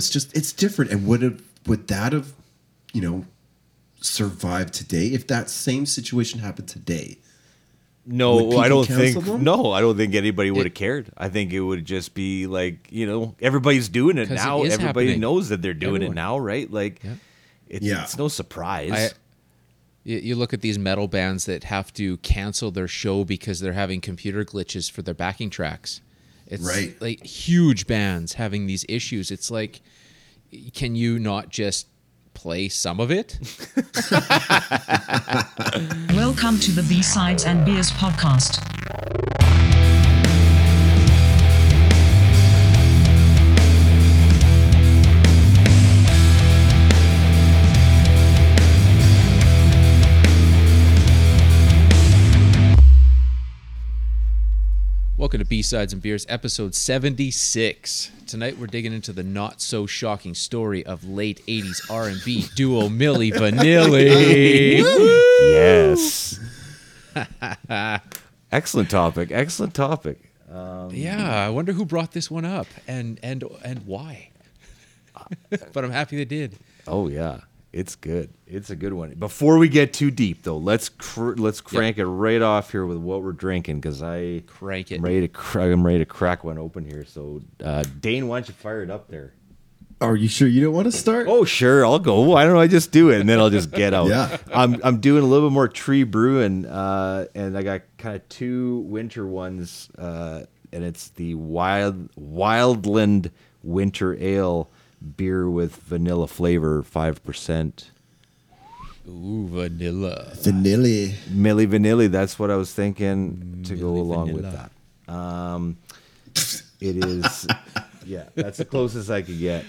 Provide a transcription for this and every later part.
It's just it's different. And would have would that have, you know, survived today if that same situation happened today? No, I don't think. them? No, I don't think anybody would have cared. I think it would just be like you know everybody's doing it now. is Everybody happening. knows that they're doing Everyone. it now, right? Like, Yeah. it's, Yeah. it's no surprise. I, you, you look at these metal bands that have to cancel their show because they're having computer glitches for their backing tracks. It's Right. like huge bands having these issues. It's like, can you not just play some of it? Welcome to the B-Sides and Beers podcast. Welcome to B-Sides and Beers, episode 76. Tonight we're digging into the not so shocking story of late 80s R&B duo Milli Vanilli. yes. Excellent topic. Excellent topic. Um, yeah, I wonder who brought this one up and and and why. but I'm happy they did. Oh yeah, it's good. It's a good one. Before we get too deep, though, let's cr- let's crank it right off here with what we're drinking because I Crank it. I'm ready to cr- I'm ready to crack one open here. So, uh, Dane, why don't you fire it up there? Are you sure you don't want to start? Oh sure, I'll go. Why don't know. I just do it and then I'll just get out? Yeah. I'm I'm doing a little bit more tree brewing, uh, and I got kind of two winter ones, uh, and it's the wild Wildland Winter Ale beer with vanilla flavor, five percent. Ooh, vanilla. Vanilla. Milli Vanilli, that's what I was thinking to go Milli along with that. Um, it is, yeah, that's the closest I could get.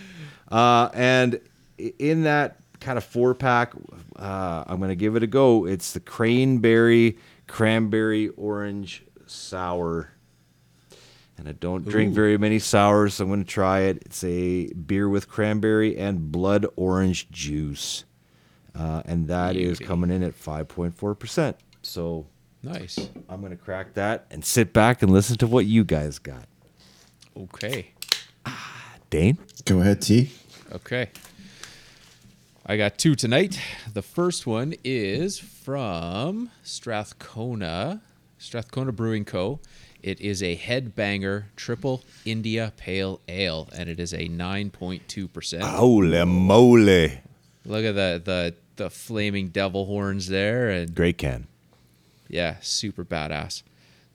Uh, and in that kind of four pack, uh, I'm going to give it a go. It's the Craneberry Cranberry Orange Sour. And I don't drink very many sours, so I'm going to try it. It's a beer with cranberry and blood orange juice. Uh, and that is Beauty. coming in at 5.4%. So Nice. I'm going to crack that and sit back and listen to what you guys got. Okay. Dane? Go ahead, T. Okay. I got two tonight. The first one is from Strathcona, Strathcona Brewing Co. It is a headbanger triple India Pale Ale, and it is a 9.2%. Holy moly. Look at the, the the flaming devil horns there, and Great can. yeah, super badass.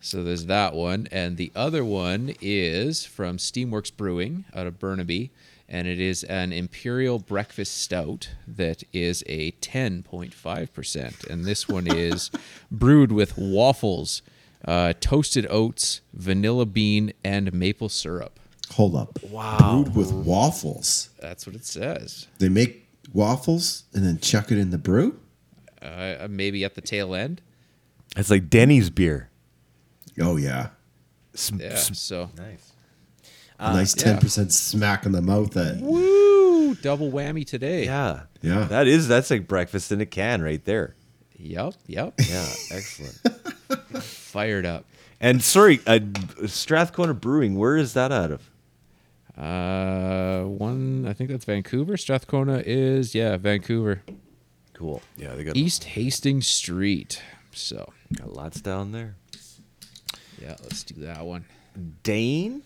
So there's that one, and the other one is from Steamworks Brewing out of Burnaby, and it is an Imperial Breakfast Stout that is a 10.5%, and this one is brewed with waffles, uh, toasted oats, vanilla bean, and maple syrup. Hold up. Wow. Brewed with waffles. That's what it says. They make waffles and then chuck it in the brew. Uh, maybe at the tail end. It's like Denny's beer. Oh yeah, Sm- Yeah. sm- So nice. a nice ten percent smack in the mouth. That woo, double whammy today. Yeah. Yeah. That is, that's like breakfast in a can right there. Yep. Yep. Yeah. Excellent. Fired up. and sorry, uh, Strathcona Brewing, where is that out of? Uh, one. I think that's Vancouver. Strathcona is yeah, Vancouver. Cool. Yeah, they got, East Hastings Street. So got lots down there. yeah, let's do that one. Dane?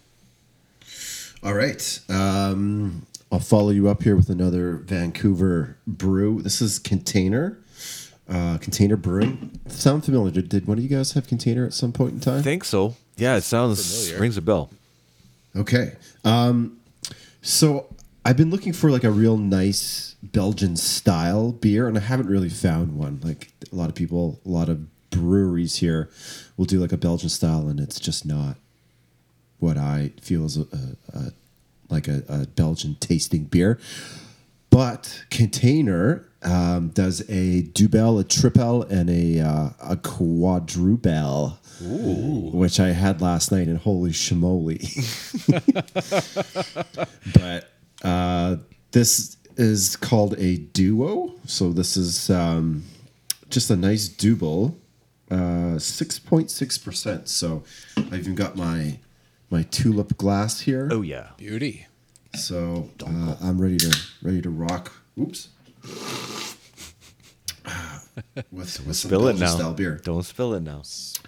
All right. Um, I'll follow you up here with another Vancouver brew. This is Container. Uh, container Brewing. Sound familiar? Did, did one of you guys have Container at some point in time? I think so. Yeah, it sounds, Familiar. rings a bell. Okay. Um, so I've been looking for like a real nice Belgian style beer, and I haven't really found one. Like a lot of people, a lot of breweries here will do like a Belgian style, and it's just not what I feel is a, a, a like a, a Belgian tasting beer. But Container um, does a Dubbel, a Triple, and a uh, a Quadruple, which I had last night, and holy shmoly! but uh, this is called a duo. So this is um, just a nice double, uh, six point six percent. So I even got my my tulip glass here. Oh, yeah. Beauty. So uh, I'm ready to ready to rock. Oops. with with some Spill it now. style beer. Don't spill it now.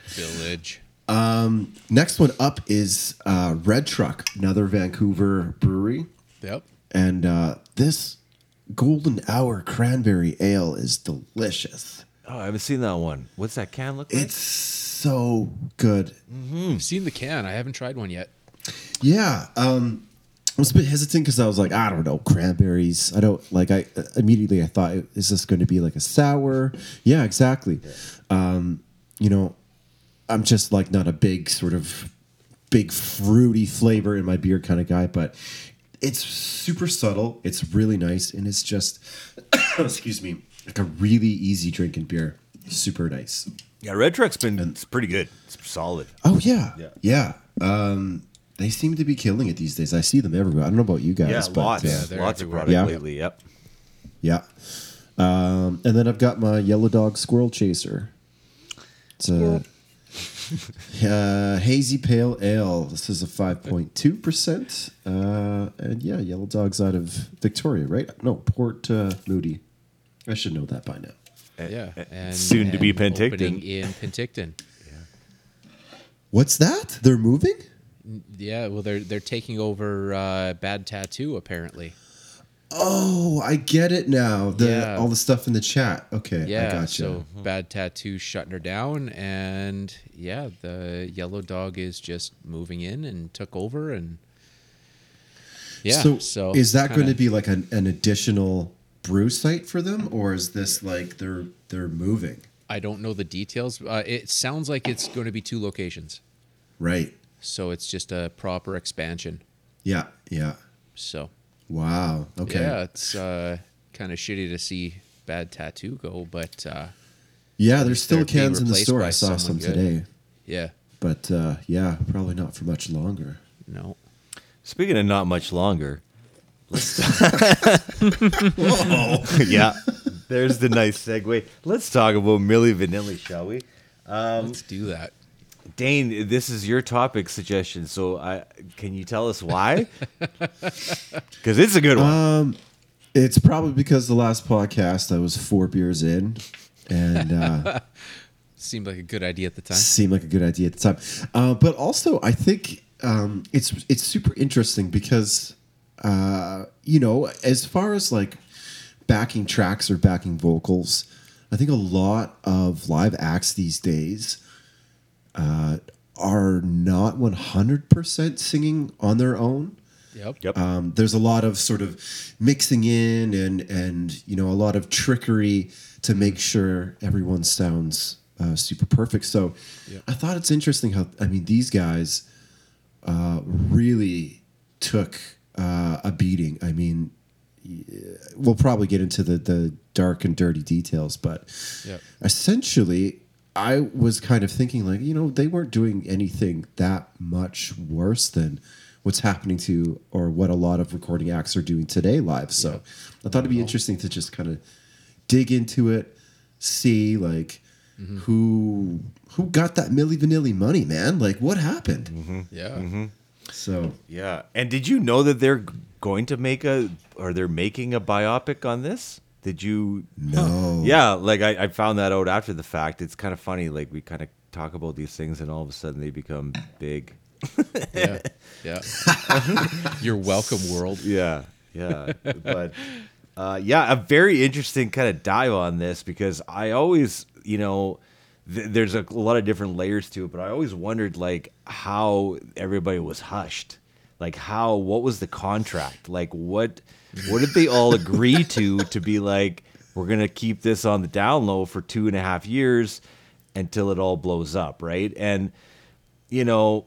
Village. Um, next one up is uh, Red Truck, another Vancouver brewery, Yep. and uh, this Golden Hour Cranberry Ale is delicious. Oh, I haven't seen that one. What's that can look like? It's so good. I've seen the can. I haven't tried one yet. Yeah. Um, I was a bit hesitant because I was like, I don't know, cranberries. I don't like. I immediately I thought, is this going to be like a sour? Yeah, exactly. Um, you know, I'm just like not a big sort of big fruity flavor in my beer kind of guy, but it's super subtle. It's really nice, and it's just, excuse me, like a really easy drinking beer. Super nice. yeah, Red Truck's been it's pretty good. It's solid. Oh yeah, Yeah. yeah. Um, they seem to be killing it these days. I see them everywhere. I don't know about you guys, Yeah, but lots. they're lots of everywhere. product Yeah. lately. Yep. yeah. Um, and then I've got my Yellow Dog Squirrel Chaser. It's a uh, hazy pale ale. This is a five point two percent, Uh, and yeah, Yellow Dog's out of Victoria, right? No, Port uh, Moody. I should know that by now. Yeah. And soon to be and Penticton. opening in Penticton. What's that? They're moving? Yeah. Well, they're they're taking over uh, Bad Tattoo apparently. Oh, I get it now. The Yeah. all the stuff in the chat. Okay, I Yeah. gotcha. So Bad Tattoo shutting her down, and yeah, the Yellow Dog is just moving in and took over, and yeah. so, So, is that going to be like an, an additional brew site for them, or is this like they're they're moving? I don't know the details. Uh, it sounds like it's going to be two locations, Right. So it's just a proper expansion. Yeah. Yeah. So Wow. Okay. yeah, it's uh, kind of shitty to see Bad Tattoo go, but uh, Yeah, there's still cans in the store. I saw some good. today, yeah, but uh, yeah, probably not for much longer. no. Speaking of not much longer, let's. yeah, there's the nice segue. Let's talk about Milli Vanilli, shall we? Let's do that. Dane, this is your topic suggestion. So, I can you tell us why? Because it's a good one. It's probably because the last podcast I was four beers in, and uh, Seemed like a good idea at the time. seemed like a good idea at the time. Uh, but also, I think um, it's it's super interesting because uh, you know, as far as like backing tracks or backing vocals, I think a lot of live acts these days uh, are not one hundred percent singing on their own. Yep. yep. Um, there's a lot of sort of mixing in and and you know a lot of trickery to make sure everyone sounds uh, super perfect. So I thought it's interesting how I mean these guys uh, really took uh, a beating. I mean, we'll probably get into the the dark and dirty details, but Yep. essentially. I was kind of thinking, like, you know, they weren't doing anything that much worse than what's happening to or what a lot of recording acts are doing today live. So I thought it'd be interesting to just kind of dig into it, see like mm-hmm. who who got that Milli Vanilli money, man. Like what happened? Mm-hmm. Yeah. Mm-hmm. So yeah. And did you know that they're going to make a, or they're making a biopic on this? Did you? no, Yeah, like I, I found that out after the fact. It's kind of funny. Like we kind of talk about these things, and all of a sudden they become big. Yeah. Yeah. You're welcome, world. Yeah, yeah. but uh, yeah, a very interesting kind of dive on this because I always, you know, th- there's a lot of different layers to it, but I always wondered like how everybody was hushed. Like how what was the contract? Like what what did they all agree to to be like we're gonna keep this on the down low for two and a half years until it all blows up, right? And you know,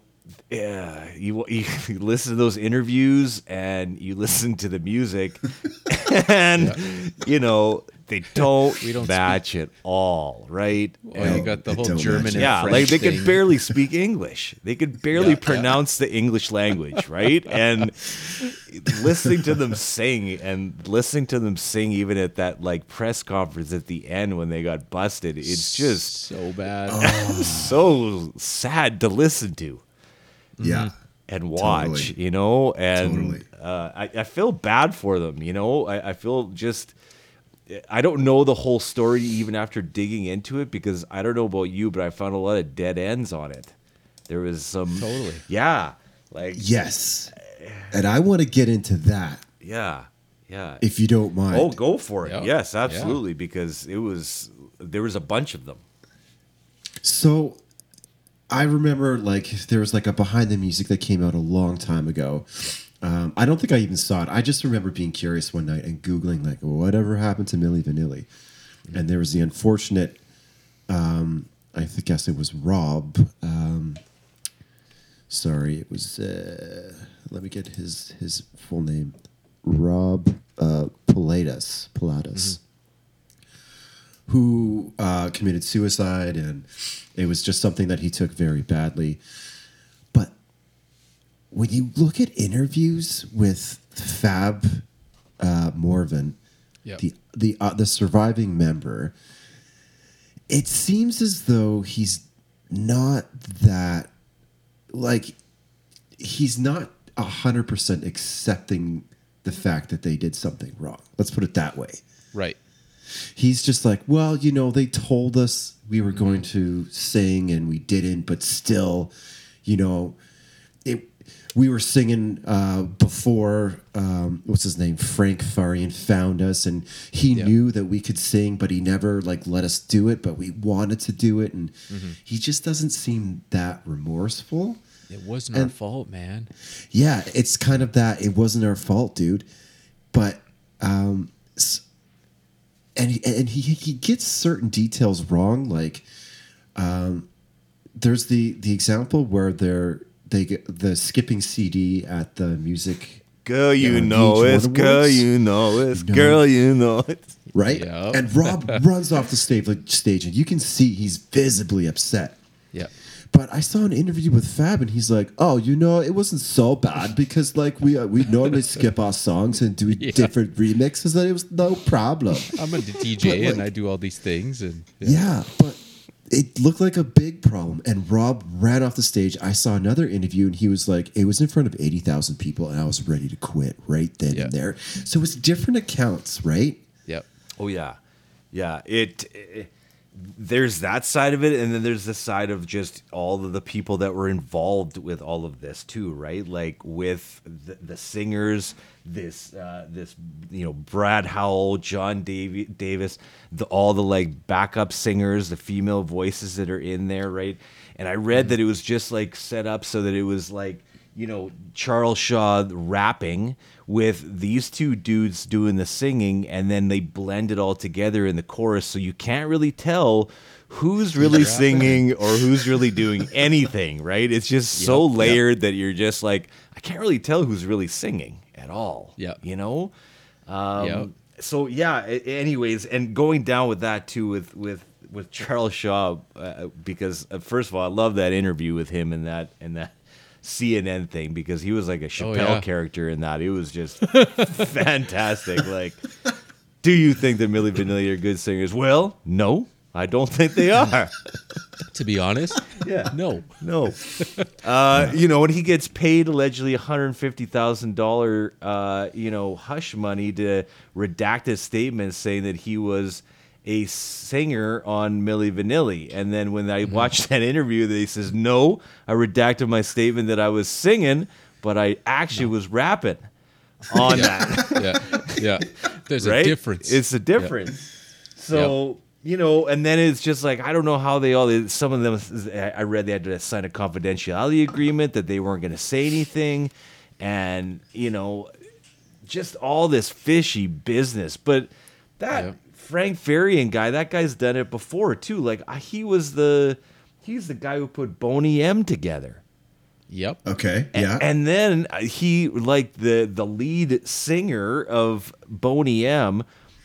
yeah, you, you listen to those interviews and you listen to the music, and you know they don't, We don't match at all, right? Well, you got the whole German and yeah, French like they thing. could barely speak English. They could barely Yeah, yeah. pronounce the English language, right? And listening to them sing and listening to them sing even at that like press conference at the end when they got busted, it's just so bad. so sad to listen to yeah, and watch, Totally. you know, and Totally. uh, I, I feel bad for them. You know, I, I feel just. I don't know the whole story even after digging into it because I don't know about you, but I found a lot of dead ends on it. There was some Totally. yeah, like Yes. And I want to get into that yeah, yeah. if you don't mind. Oh, go for it. Yeah. Yes, Yeah. absolutely. Because it was there was a bunch of them. So I remember like there was like a behind the music that came out a long time ago. Um, I don't think I even saw it. I just remember being curious one night and googling like whatever happened to Milli Vanilli, and there was the unfortunate. Um, I guess it was Rob. Um, sorry, it was. Uh, let me get his his full name. Rob uh, Pilatus. Pilatus who uh, committed suicide, and it was just something that he took very badly. But when you look at interviews with Fab uh, Morvan, Yep. the the uh, the surviving member, it seems as though he's not that like he's not a hundred percent accepting the fact that they did something wrong. Let's put it that way Right. He's just like, well, you know, they told us we were going to sing and we didn't, but still, you know, it. We were singing uh, before. Um, what's his name? Frank Farian found us, and he Yeah. knew that we could sing, but he never like let us do it. But we wanted to do it, and he just doesn't seem that remorseful. It wasn't our fault, man. Yeah, it's kind of that. It wasn't our fault, dude. But um, and he, and he he gets certain details wrong. Like, um, there's the the example where they're they get the skipping CD at the music Girl, you Yeah, know VH1 it's girl, you know it's No. girl, you know it. right? Yep. And Rob runs off the stage like stage, and you can see he's visibly upset. Yeah. But I saw an interview with Fab, and he's like, "Oh, you know, it wasn't so bad because like we uh, we normally skip our songs and do Yeah. different remixes, and it was no problem." I'm a DJ But, and I do all these things and Yeah, but it looked like a big problem. And Rob ran off the stage. I saw another interview, and he was like, "It was in front of eighty thousand people, and I was ready to quit right then Yeah. and there." So it's different accounts, right? Yep. Oh yeah, yeah. It, it there's that side of it, and then there's the side of just all of the people that were involved with all of this too, right? Like with the, the singers, this uh, this you know Brad Howell, John Davy, Davis, the all the like backup singers, the female voices that are in there, right? And I read that it was just like set up so that it was like you know Charles Shaw rapping with these two dudes doing the singing and then they blend it all together in the chorus so you can't really tell who's really rapping. singing or who's really doing anything right it's just so Yep. layered that you're just like I can't really tell who's really singing at all Yep. you know um, Yep. so yeah anyways and going down with that too with with with Charles Shaw uh, because uh, first of all I love that interview with him and that and that CNN thing because he was like a Chappelle yeah. character in that. It was just fantastic. Like, do you think that Milli Vanilli are good singers? Well, no, I don't think they are. To be honest, Yeah. no. No. Uh, you know, when he gets paid allegedly $150,000, uh, you know, hush money to redact his statement saying that he was a singer on Milli Vanilli. And then when I mm-hmm. watched that interview, he says, no, I redacted my statement that I was singing, but I actually was rapping on that. Yeah. Yeah. There's right? a difference. It's a difference. So you know, and then it's just like I don't know how they all. Some of them, I read they had to sign a confidentiality agreement that they weren't going to say anything, and you know, just all this fishy business. But that Yeah. Frank Farian guy, that guy's done it before too. Like he was the, he's the guy who put Boney M together. Yep. Okay. A- Yeah. And then uh, he, like the the lead singer of Boney M,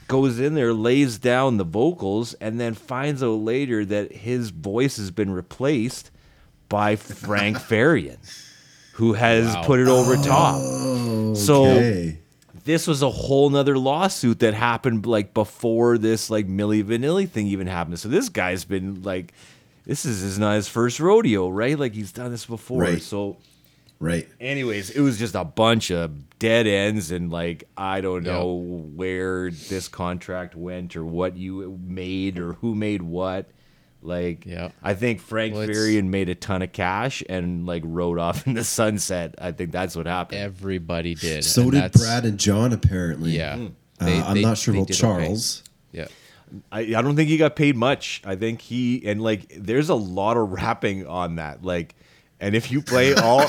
goes in there, lays down the vocals, and then finds out later that his voice has been replaced by Frank Farian, who has Wow. put it over top. So okay. This was a whole nother lawsuit that happened like before this like Milli Vanilli thing even happened. So this guy's been like, this is, is not his first rodeo, right? Like he's done this before. Right. So Right. anyways, it was just a bunch of dead ends and like I don't know where this contract went or what you made or who made what. Like Yeah. I think Frank Well, Farian made a ton of cash and like rode off in the sunset. I think that's what happened. Everybody did. So and did Brad and John apparently. Yeah. Uh, They- I'm they- not sure about did okay. Charles. Yeah. I, I don't think he got paid much. I think he and like there's a lot of rapping on that. Like and if you play all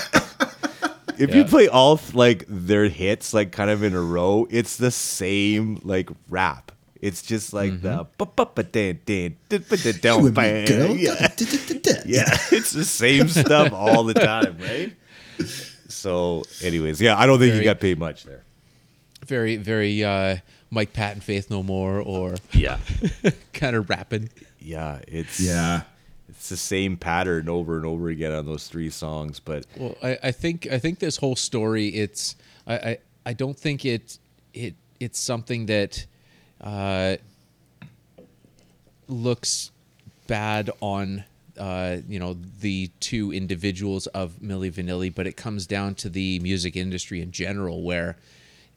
if you play all like their hits like kind of in a row, it's the same like rap. It's just like the You. Yeah. It's the same stuff all the time, right? So, anyways, yeah, I don't think Very- got paid much there. Very, very uh, Mike Patton, Faith No More, or Yeah, kind of rapping. yeah, it's Yeah. it's the same pattern over and over again on those three songs. But Well, I, I think I think this whole story it's I, I, I don't think it it it's something that uh, looks bad on uh, you know the two individuals of Milli Vanilli, but it comes down to the music industry in general, where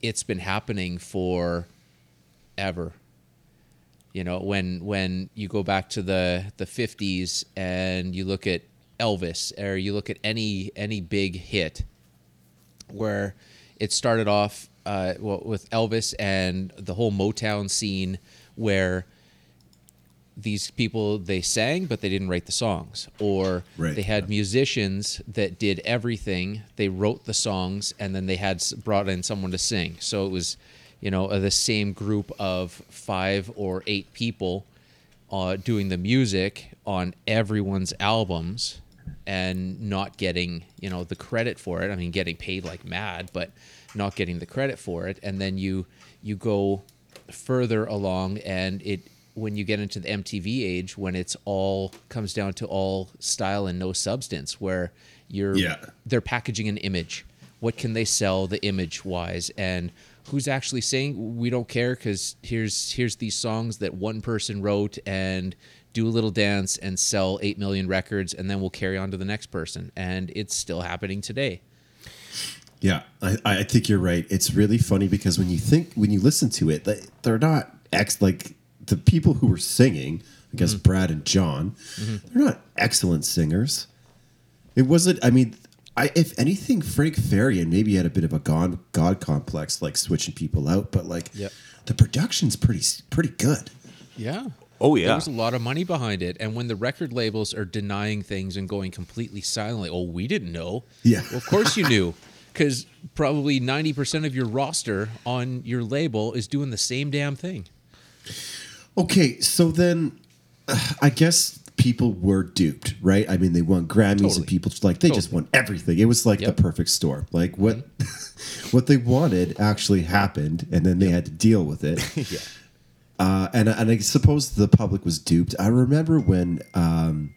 it's been happening for ever. You know, when when you go back to the the fifties and you look at Elvis, or you look at any any big hit, where it started off uh, well, with Elvis and the whole Motown scene, where these people they sang but they didn't write the songs. Or Right. they had musicians that did everything. They wrote the songs and then they had brought in someone to sing. So it was you know uh, the same group of five or eight people uh, doing the music on everyone's albums and not getting you know the credit for it. I mean getting paid like mad but not getting the credit for it and then you you go further along and it when you get into the MTV age when it's all comes down to all style and no substance where you're Yeah. they're packaging an image. What can they sell the image wise and who's actually saying we don't care cuz here's here's these songs that one person wrote and do a little dance and sell 8 million records and then we'll carry on to the next person. And it's still happening today Yeah, I, I think you're right. It's really funny because when you think when you listen to it, they, they're not ex like the people who were singing. I guess mm-hmm. Brad and John, mm-hmm. they're not excellent singers. It wasn't. I mean, I if anything, Frank Farian maybe had a bit of a god god complex, like switching people out. But like, Yep. the production's pretty pretty good. Yeah. Oh, yeah. There was a lot of money behind it. And when the record labels are denying things and going completely silent, like, oh, we didn't know. Yeah. Well, of course you knew. Because probably 90% of your roster on your label is doing the same damn thing. Okay, so then uh, I guess people were duped, right? I mean, they won Grammys Totally. and people just like they just won everything. It was like Yep. the perfect storm. Like what what they wanted actually happened, and then they had to deal with it. yeah, Uh, and and I suppose the public was duped. I remember when um,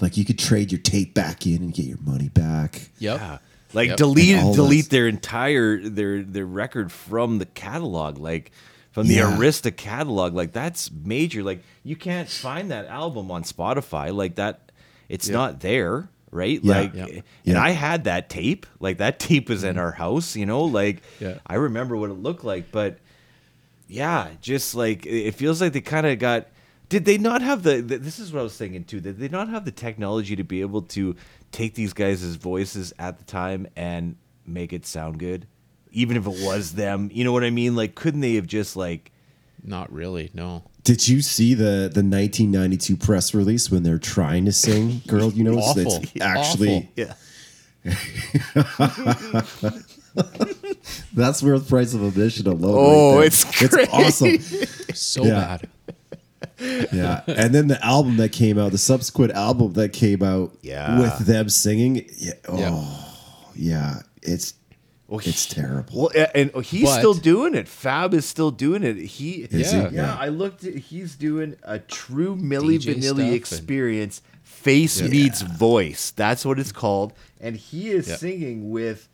like you could trade your tape back in and get your money back. Yep. Yeah. Like Yep. delete delete that's- their entire their their record from the catalog, like from the Yeah. Arista catalog. Like that's major. Like you can't find that album on Spotify. Like that, it's not there, right? Yeah. Like, Yeah. and Yeah. I had that tape. Like that tape was in mm-hmm. our house. You know, like Yeah. I remember what it looked like, but yeah, just like it it feels like they kind of got. Did they not have the, th This is what I was thinking too. Did they not have the technology to be able to take these guys' voices at the time and make it sound good, even if it was them? You know what I mean? Like, couldn't they have just like? Not really, no. Did you see the the 1992 press release when they're trying to sing "Girl"? You know, it's, Awful. it's actually Yeah. that's worth price of admission alone. Oh, right there. it's it's awesome. So Yeah. bad. Yeah, and then the album that came out, the subsequent album that came out, Yeah. with them singing, yeah, oh, Yeah. yeah, it's Well, it's he- terrible. Well, and he's But- still doing it. Fab is still doing it. He, Is he? yeah, Yeah. I looked. At, he's doing a true Milli DJ stuff Vanilli and- experience. Face meets voice. That's what it's called. And he is Yeah. singing with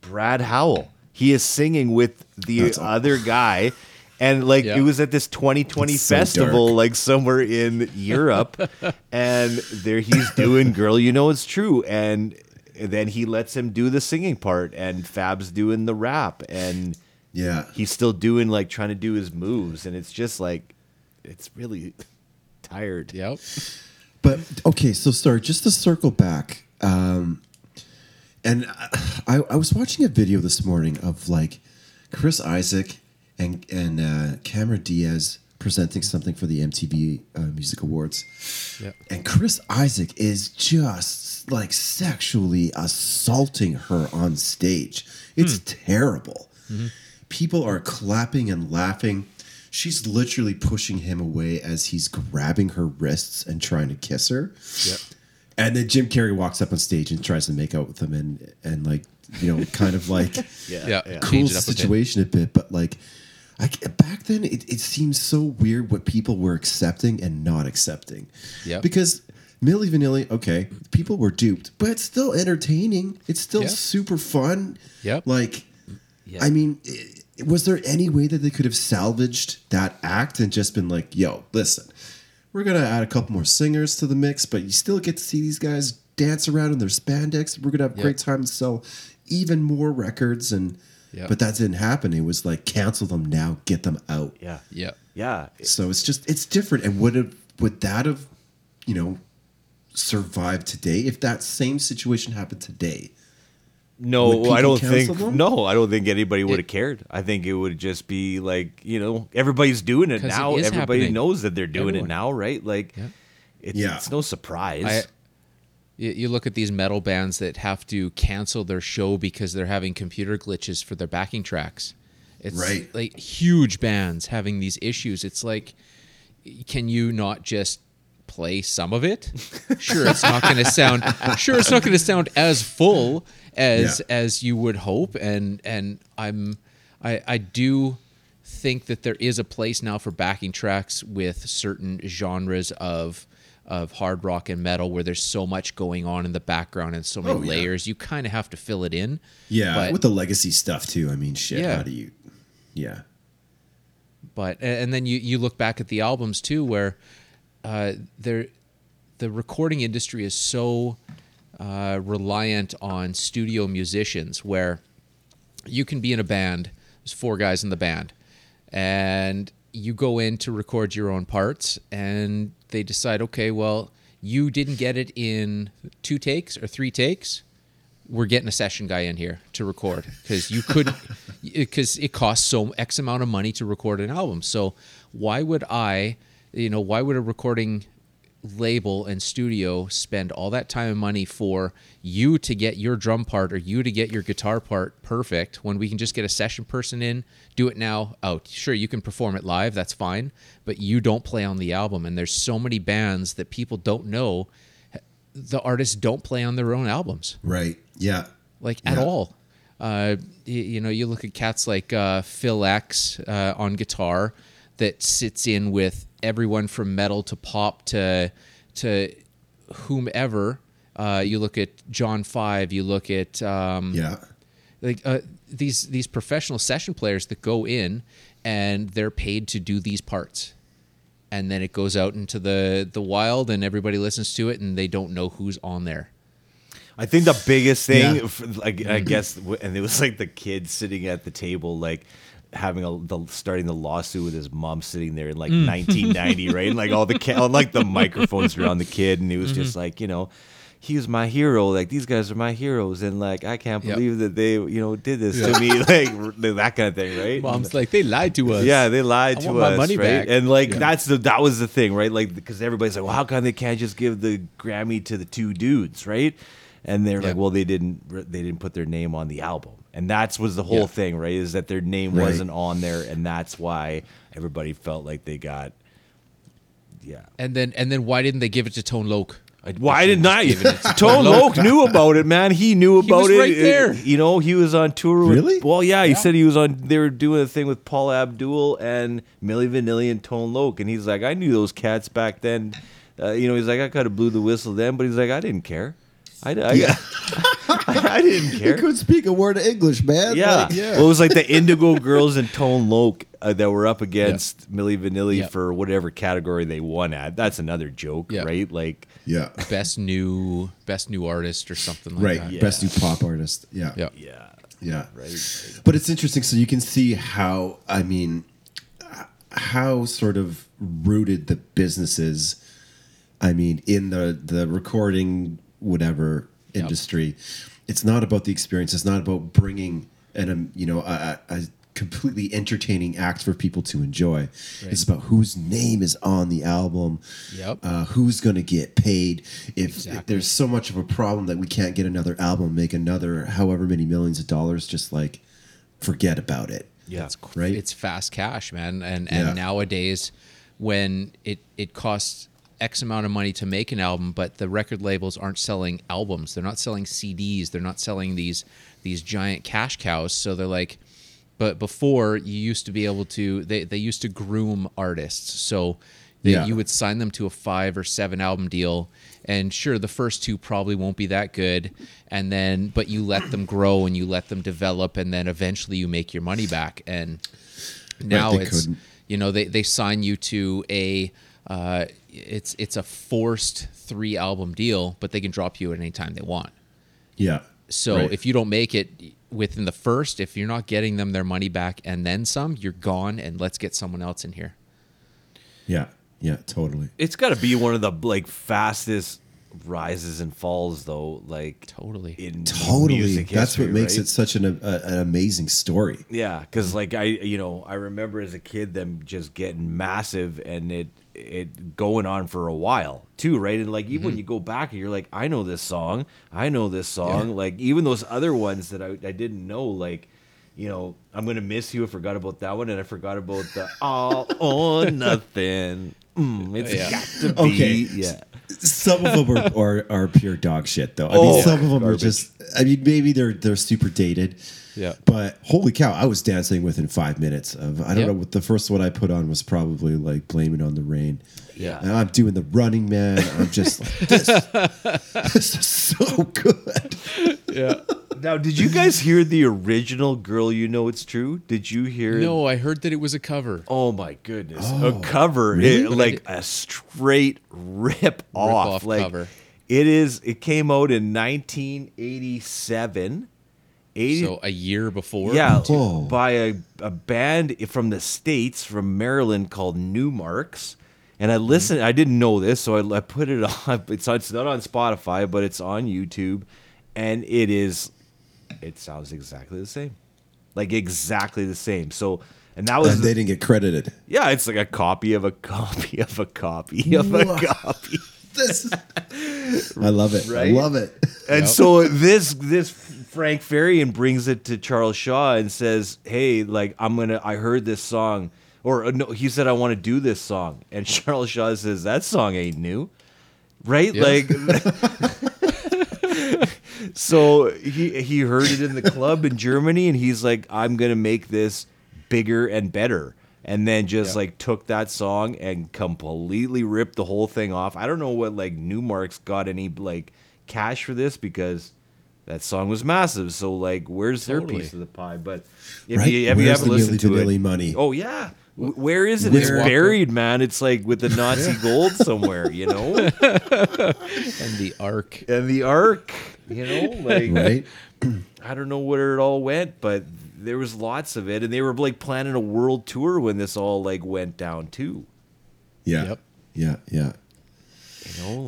Brad Howell. He is singing with the That's awesome. other guy. And like Yeah. it was at this 2020 It's so festival, dark. like somewhere in Europe, and there he's doing "Girl, You Know It's True," and then he lets him do the singing part, and Fab's doing the rap, and Yeah. he's still doing like trying to do his moves, and it's just like it's really tired. Yep. But okay, so sorry, just to circle back. Um, and I, I was watching a video this morning of like Chris Isaak and and uh, Cameron Diaz presenting something for the MTV uh, Music Awards. Yep. And Chris Isaak is just like sexually assaulting her on stage. It's terrible. People are clapping and laughing. She's literally pushing him away as he's grabbing her wrists and trying to kiss her. Yep. And then Jim Carrey walks up on stage and tries to make out with him and and like you know kind of like Yeah. cools Change the it up a bit. situation a bit, but like I, back then it, it seems so weird what people were accepting and not accepting. Yep. Because Milli Vanilli, okay, people were duped, but it's still entertaining. It's still Yeah. super fun. Yep. Like, I mean, i- was there any way that they could have salvaged that act and just been like, yo, listen, we're going to add a couple more singers to the mix, but you still get to see these guys dance around in their spandex. We're going to have a Yep. great time to sell even more records. And, Yep. but that didn't happen. It was like, cancel them now, get them out. Yeah, Yeah. yeah. So it's just, it's different. And would have, would that have, you know, survived today if that same situation happened today? No, I don't think. them? No, I don't think anybody would have cared. I think it would just be like you know everybody's doing it now. is Everybody happening. knows that they're doing Everyone. it now, right? Like, Yeah. it's, Yeah. it's no surprise. You look at these metal bands that have to cancel their show because they're having computer glitches for their backing tracks. It's Right. like huge bands having these issues. It's like, can you not just play some of it? Sure, it's not going to sound. Sure, it's not going to sound as full as Yeah. as you would hope. And and I'm, I I do think that there is a place now for backing tracks with certain genres of of hard rock and metal where there's so much going on in the background and so many Oh, yeah. layers you kind of have to fill it in Yeah, But- with the legacy stuff too. I mean, shit. Yeah. How do you? Yeah, but and then you you look back at the albums too where uh there the recording industry is so uh, reliant on studio musicians where you can be in a band there's four guys in the band and you go in to record your own parts and they decide okay well you didn't get it in two takes or three takes. We're getting a session guy in here to record because you couldn't because it costs so x amount of money to record an album. So why would i you know why would a recording label and studio spend all that time and money for you to get your drum part or you to get your guitar part perfect when we can just get a session person in do it now out sure you can perform it live that's fine but you don't play on the album and there's so many bands that people don't know the artists don't play on their own albums right. Yeah, like at all. Uh, y- you, know, you look at cats like uh, Phil X uh, on guitar that sits in with everyone from metal to pop to to whomever. Uh, you look at John Five. You look at um, yeah, like uh, these these professional session players that go in and they're paid to do these parts and then it goes out into the the wild and everybody listens to it and they don't know who's on there I think the biggest thing, Yeah. f- like I guess, and it was like the kid sitting at the table, like having a the, starting the lawsuit with his mom sitting there in like mm. 1990, right? And like all the ca- like the microphones around the kid, and he was just mm-hmm. like, you know. He was my hero. Like these guys are my heroes, and like I can't Yep. believe that they, you know, did this to me. Like that kind of thing, right? mom's like they lied to us Yeah, they lied I to us, right? back. And like Yeah. that's the that was the thing, right? Like because everybody's like, well, how come they can't just give the Grammy to the two dudes, right? And they're Yeah. like, well, they didn't they didn't put their name on the album, and that's was the whole Yeah. thing, right? Is that their name Right. wasn't on there, and that's why everybody felt like they got, yeah. and then and then why didn't they give it to Tone Loc Why didn't I? given to Tone Loc knew about it, man. He knew He about was it. right there. You know, he was on tour. With, Really? Well, yeah. He said he was on. They were doing a thing with Paula Abdul and Milli Vanilli and Tone Loc, and he's like, I knew those cats back then. Uh, you know, he's like, I kind of blew the whistle then, but he's like, I didn't care. I, I, I, I didn't care. You couldn't speak a word of English, man. Yeah. Like, Well, it was like the Indigo Girls and Tone Loc uh, that were up against Milli Vanilli Yep. for whatever category they won at. That's another joke, Yeah. right? Like, Yeah. best new best new artist or something like Right. that. Yeah. Best new pop artist. Yeah. Yeah. yeah, Yeah. right. But it's interesting. So you can see how, I mean, how sort of rooted the business is. I mean, in the the recording whatever Yep. industry, it's not about the experience. It's not about bringing an um, you know a, a a completely entertaining act for people to enjoy. It's about whose name is on the album. Yep. Uh, who's going to get paid? If, if there's so much of a problem that we can't get another album, make another however many millions of dollars, just like forget about it. Yeah, Right? It's fast cash, man. And Yeah. and nowadays when it it costs X amount of money to make an album, but the record labels aren't selling albums. They're not selling CDs. They're not selling these these giant cash cows. So they're like but before you used to be able to they, they used to groom artists. So they, Yeah. you would sign them to a five or seven album deal and sure the first two probably won't be that good and then but you let them grow and you let them develop and then eventually you make your money back and now it's couldn't. you know they, they sign you to a uh, it's it's a forced three album deal but they can drop you at any time they want Yeah. so Right. if you don't make it within the first if you're not getting them their money back and then some you're gone and let's get someone else in here yeah, yeah, totally. it's got to be one of the like fastest rises and falls, though. Like Totally. in Totally. music That's what makes right? it such an, a, an amazing story. Yeah, because like I, you know, I remember as a kid them just getting massive and it it going on for a while too, right? And like even Mm-hmm. when you go back and you're like, I know this song, I know this song. Like even those other ones that I, I didn't know, like you know, I'm gonna miss you. I forgot about that one, and I forgot about the all or nothing. Mm, it's Yeah. got to be, Okay. yeah. Some of them are, are, are pure dog shit, though. I Oh, mean, some of them garbage. are just. I mean, maybe they're they're super dated. Yeah. But holy cow, I was dancing within five minutes of. I don't Yep. know what the first one I put on was probably like blaming on the Rain." Yeah. And I'm doing the Running Man. I'm just like this. this is so good. yeah Now, did you guys hear the original "Girl You Know It's True"? Did you hear? no i heard that it was a cover Oh my goodness! Oh, a cover, really? it- like a straight rip off. off like cover. it is. It came out in 1987. 80, so a year before yeah, Whoa. by a, a band from the states, from Maryland, called Numarx And I listened. I didn't know this, so I, I put it on. It's it's not on Spotify, but it's on YouTube, and it is. It sounds exactly the same, like exactly the same. So, and that was And they didn't get credited. yeah, it's like a copy of a copy of a copy of a Wha- copy. This. I love it. I love it. And Yep. so this this Frank Farian brings it to Charles Shaw and says, "Hey, like I'm gonna. I heard this song, or no, he said I want to do this song." And Charles Shaw says, "That song ain't new, right? Yeah. Like." so he he heard it in the club in Germany, and he's like, "I'm gonna make this bigger and better." And then just Yeah. like took that song and completely ripped the whole thing off. I don't know what like Numarx got any like cash for this because that song was massive. So like, where's their piece of the pie? But if Right? you, if you haven't listened to Milli it, money? oh yeah, where is it? Where- It's buried, man. It's like with the Nazi gold somewhere, you know, and the arc and the Ark, you know, like Right? I don't know where it all went, but there was lots of it, and they were like planning a world tour when this all like went down too. Yeah. Yep. Yeah. Yeah.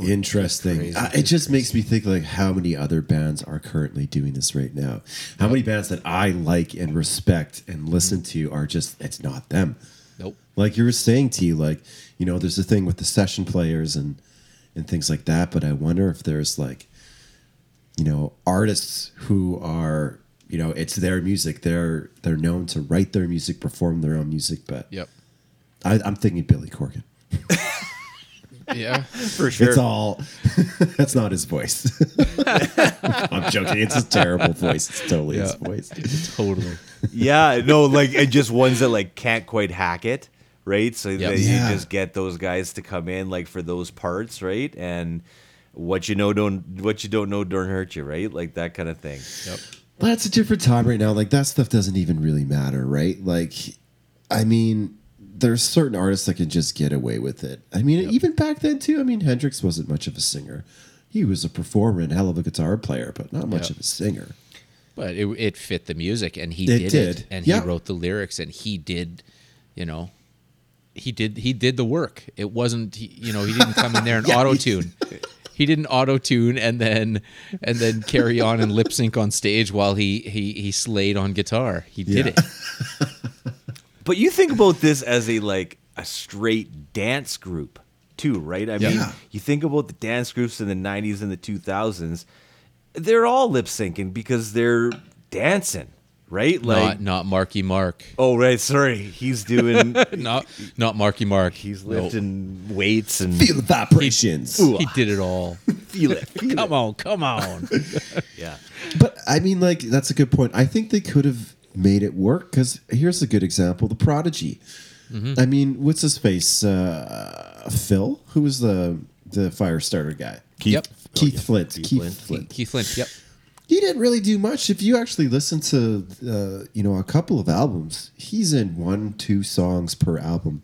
Interesting. Uh, it just makes me think like how many other bands are currently doing this right now. How many bands that I like and respect and listen to are just it's not them. nope Like you were saying to you, like you know, there's a thing with the session players and and things like that. But I wonder if there's like you know artists who are you know it's their music. They're they're known to write their music, perform their own music. But yep I, I'm thinking Billy Corgan. yeah for sure. It's all. that's not his voice. I'm joking. It's a terrible voice. It's totally his Yeah. voice. totally yeah, no, like and just ones that like can't quite hack it, right? So Yep. they, Yeah. you just get those guys to come in like for those parts, right? And what you know don't what you don't know don't hurt you, right? Like that kind of thing. yep But it's a different time right now. Like that stuff doesn't even really matter, right? Like, I mean, there's certain artists that can just get away with it. I mean, even back then too. I mean, Hendrix wasn't much of a singer. He was a performer and hell of a guitar player, but not much Yep. of a singer. But it, it fit the music, and he It did, did. it, and Yeah. he wrote the lyrics, and he did, you know, he did he did the work. It wasn't, he, you know, he didn't come in there and auto tune. He didn't auto tune and then and then carry on and lip sync on stage while he he he slayed on guitar. He did Yeah. it. But you think about this as a like a straight dance group too, right? I mean, you think about the dance groups in the '90s and the 2000s; they're all lip syncing because they're dancing, right? Like, not not Marky Mark. oh right, sorry, he's doing, Not not Marky Mark. he's No. lifting weights and Feel the vibrations. He did it all. feel it, feel Come on, come on. yeah. But I mean, like that's a good point. I think they could have made it work because here's a good example: the Prodigy. I mean, what's his face? Uh, Phil, who was the the fire starter guy? Keith, Yep. Keith Flint. Keith Keith Flint. Flint. Keith Flint. Yep. He didn't really do much. If you actually listen to, uh, you know, a couple of albums, he's in one, two songs per album.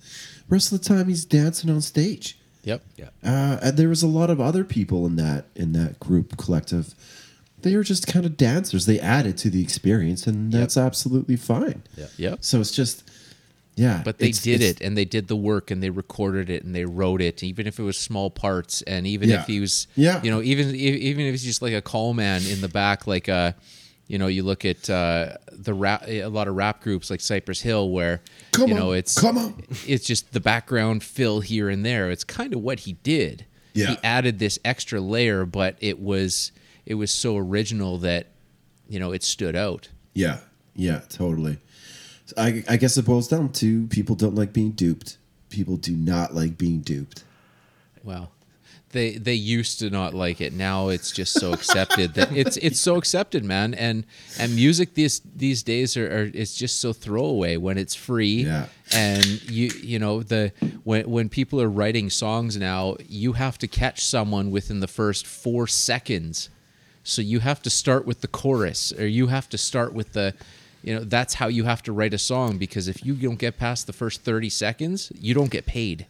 Rest of the time, he's dancing on stage. Yep. Yeah. Uh, and there was a lot of other people in that in that group collective. They were just kind of dancers. They added to the experience, and that's absolutely fine. Yeah. Yep. So it's just, yeah. But they did it and they did the work and they recorded it and they wrote it, even if it was small parts. And even Yeah. if he was, Yeah. you know, even even if he's just like a call man in the back, like uh you know, you look at uh, the rap, a lot of rap groups like Cypress Hill, where Come you on, know it's come on. it's just the background fill here and there. It's kind of what he did. Yeah. He added this extra layer, but it was it was so original that you know it stood out. Yeah, yeah, totally. So I, I guess it boils down to people don't like being duped. People do not like being duped. Well, they they used to not like it. Now it's just so accepted that it's it's so accepted, man. And and music these these days are, are it's just so throwaway when it's free. Yeah. And you you know the when when people are writing songs now, you have to catch someone within the first four seconds. So you have to start with the chorus, or you have to start with the. You know that's how you have to write a song because if you don't get past the first thirty seconds, you don't get paid.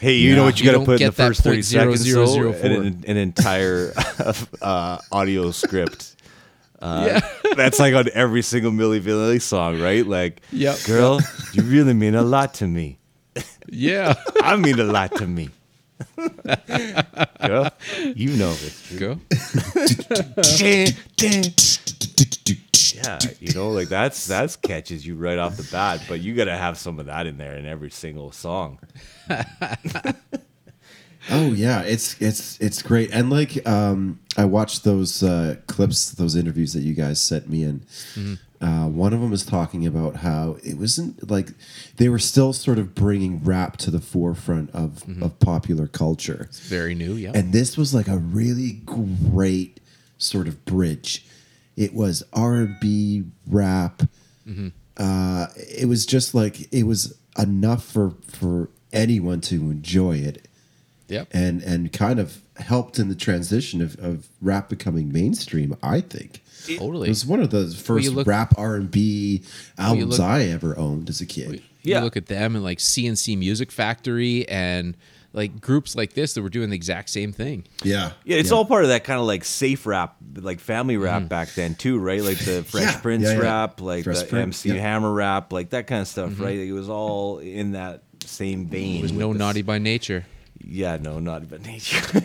Hey, you Yeah. know what you You got to put in the first thirty point zero seconds? zero though? zero An, an entire uh, audio script. Uh, Yeah. That's like on every single Milli Vanilli song, right? Like, Yep. girl, you really mean a lot to me. Yeah. I mean a lot to me. Girl, you know it's true. Go. Yeah, you know, like that's that's catches you right off the bat, but you got to have some of that in there in every single song. Oh yeah, it's it's it's great. And like um I watched those uh clips, those interviews that you guys sent me in. Uh, one of them was talking about how it wasn't like they were still sort of bringing rap to the forefront of, of popular culture. It's Very new, yeah. And this was like a really great sort of bridge. It was R and B rap. Uh, it was just like it was enough for for anyone to enjoy it, yep. and and kind of helped in the transition of, of rap becoming mainstream. I think totally. it was one of the first look- rap R and B albums look- I ever owned as a kid. Yeah. You look at them and like C+C Music Factory and like groups like this that were doing the exact same thing. Yeah, Yeah, it's all part of that kind of like safe rap, like family rap mm. back then too, right? Like the Fresh Yeah, Prince yeah, yeah. rap, like Fresh the Prince, MC yeah. Hammer rap, like that kind of stuff, mm-hmm. right? It was all in that same vein. It was no the- naughty by nature. Yeah, no, not even nature.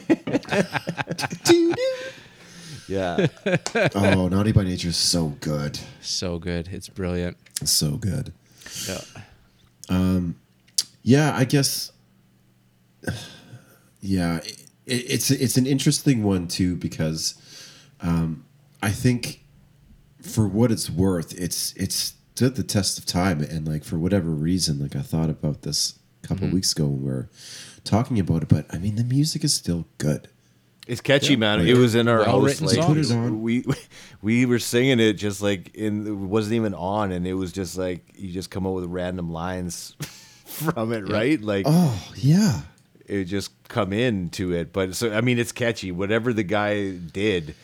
yeah, oh, Naughty by Nature is so good, So good. It's brilliant. so good. Yeah. Um, Yeah, I guess. Yeah, it, it's it's an interesting one too because um, I think for what it's worth, it's it's stood the test of time, and like for whatever reason, like I thought about this a couple mm-hmm. weeks ago when we were talking about it, but I mean the music is still good. it's catchy, man. It was in our house. Well-written Like. Put it on. we we were singing it just like in it wasn't even on, and it was just like you just come up with random lines from it, right? Like Oh yeah, it just come into it. But so I mean, it's catchy. Whatever the guy did,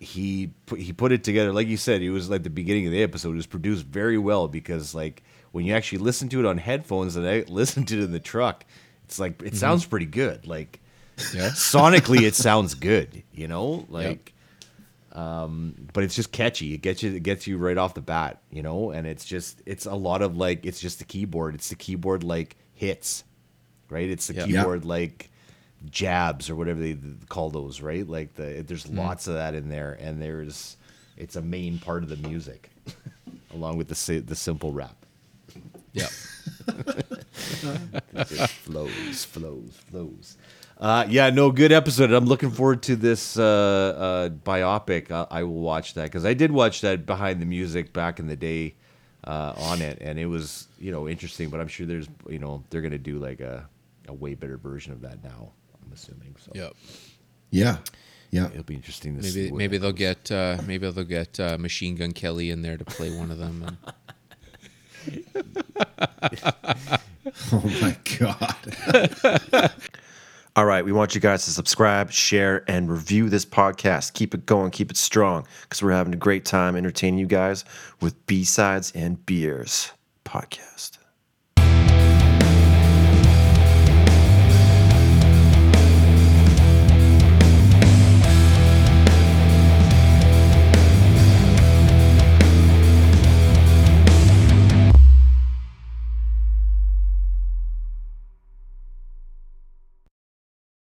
he put, he put it together. Like you said, it was like the beginning of the episode. It was produced very well because like when you actually listen to it on headphones and I listen to it in the truck, it's like it sounds pretty good. Like Yeah. sonically, it sounds good. You know, like. Um, but it's just catchy. It gets you. It gets you right off the bat. You know, and it's just. It's a lot of like. It's just the keyboard. It's the keyboard like hits, right? It's the. Yeah. keyboard like jabs or whatever they call those, right? Like the there's Mm. lots of that in there, and there's it's a main part of the music, along with the the simple rap. Yep. It just flows, flows, flows. Uh, yeah, no, good episode. I'm looking forward to this uh, uh, biopic. I, I will watch that because I did watch that behind the music back in the day uh, on it, and it was you know interesting. But I'm sure there's you know they're gonna do like a, a way better version of that now. I'm assuming so. Yep. Yeah. Yeah. It'll be interesting to see. Maybe where maybe they'll goes. get uh, maybe they'll get uh, Machine Gun Kelly in there to play one of them. And, Oh my god. All right, we want you guys to subscribe, share, and review this podcast. Keep it going, keep it strong, because we're having a great time entertaining you guys with B Sides and Beers podcast.